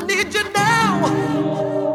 I need you now.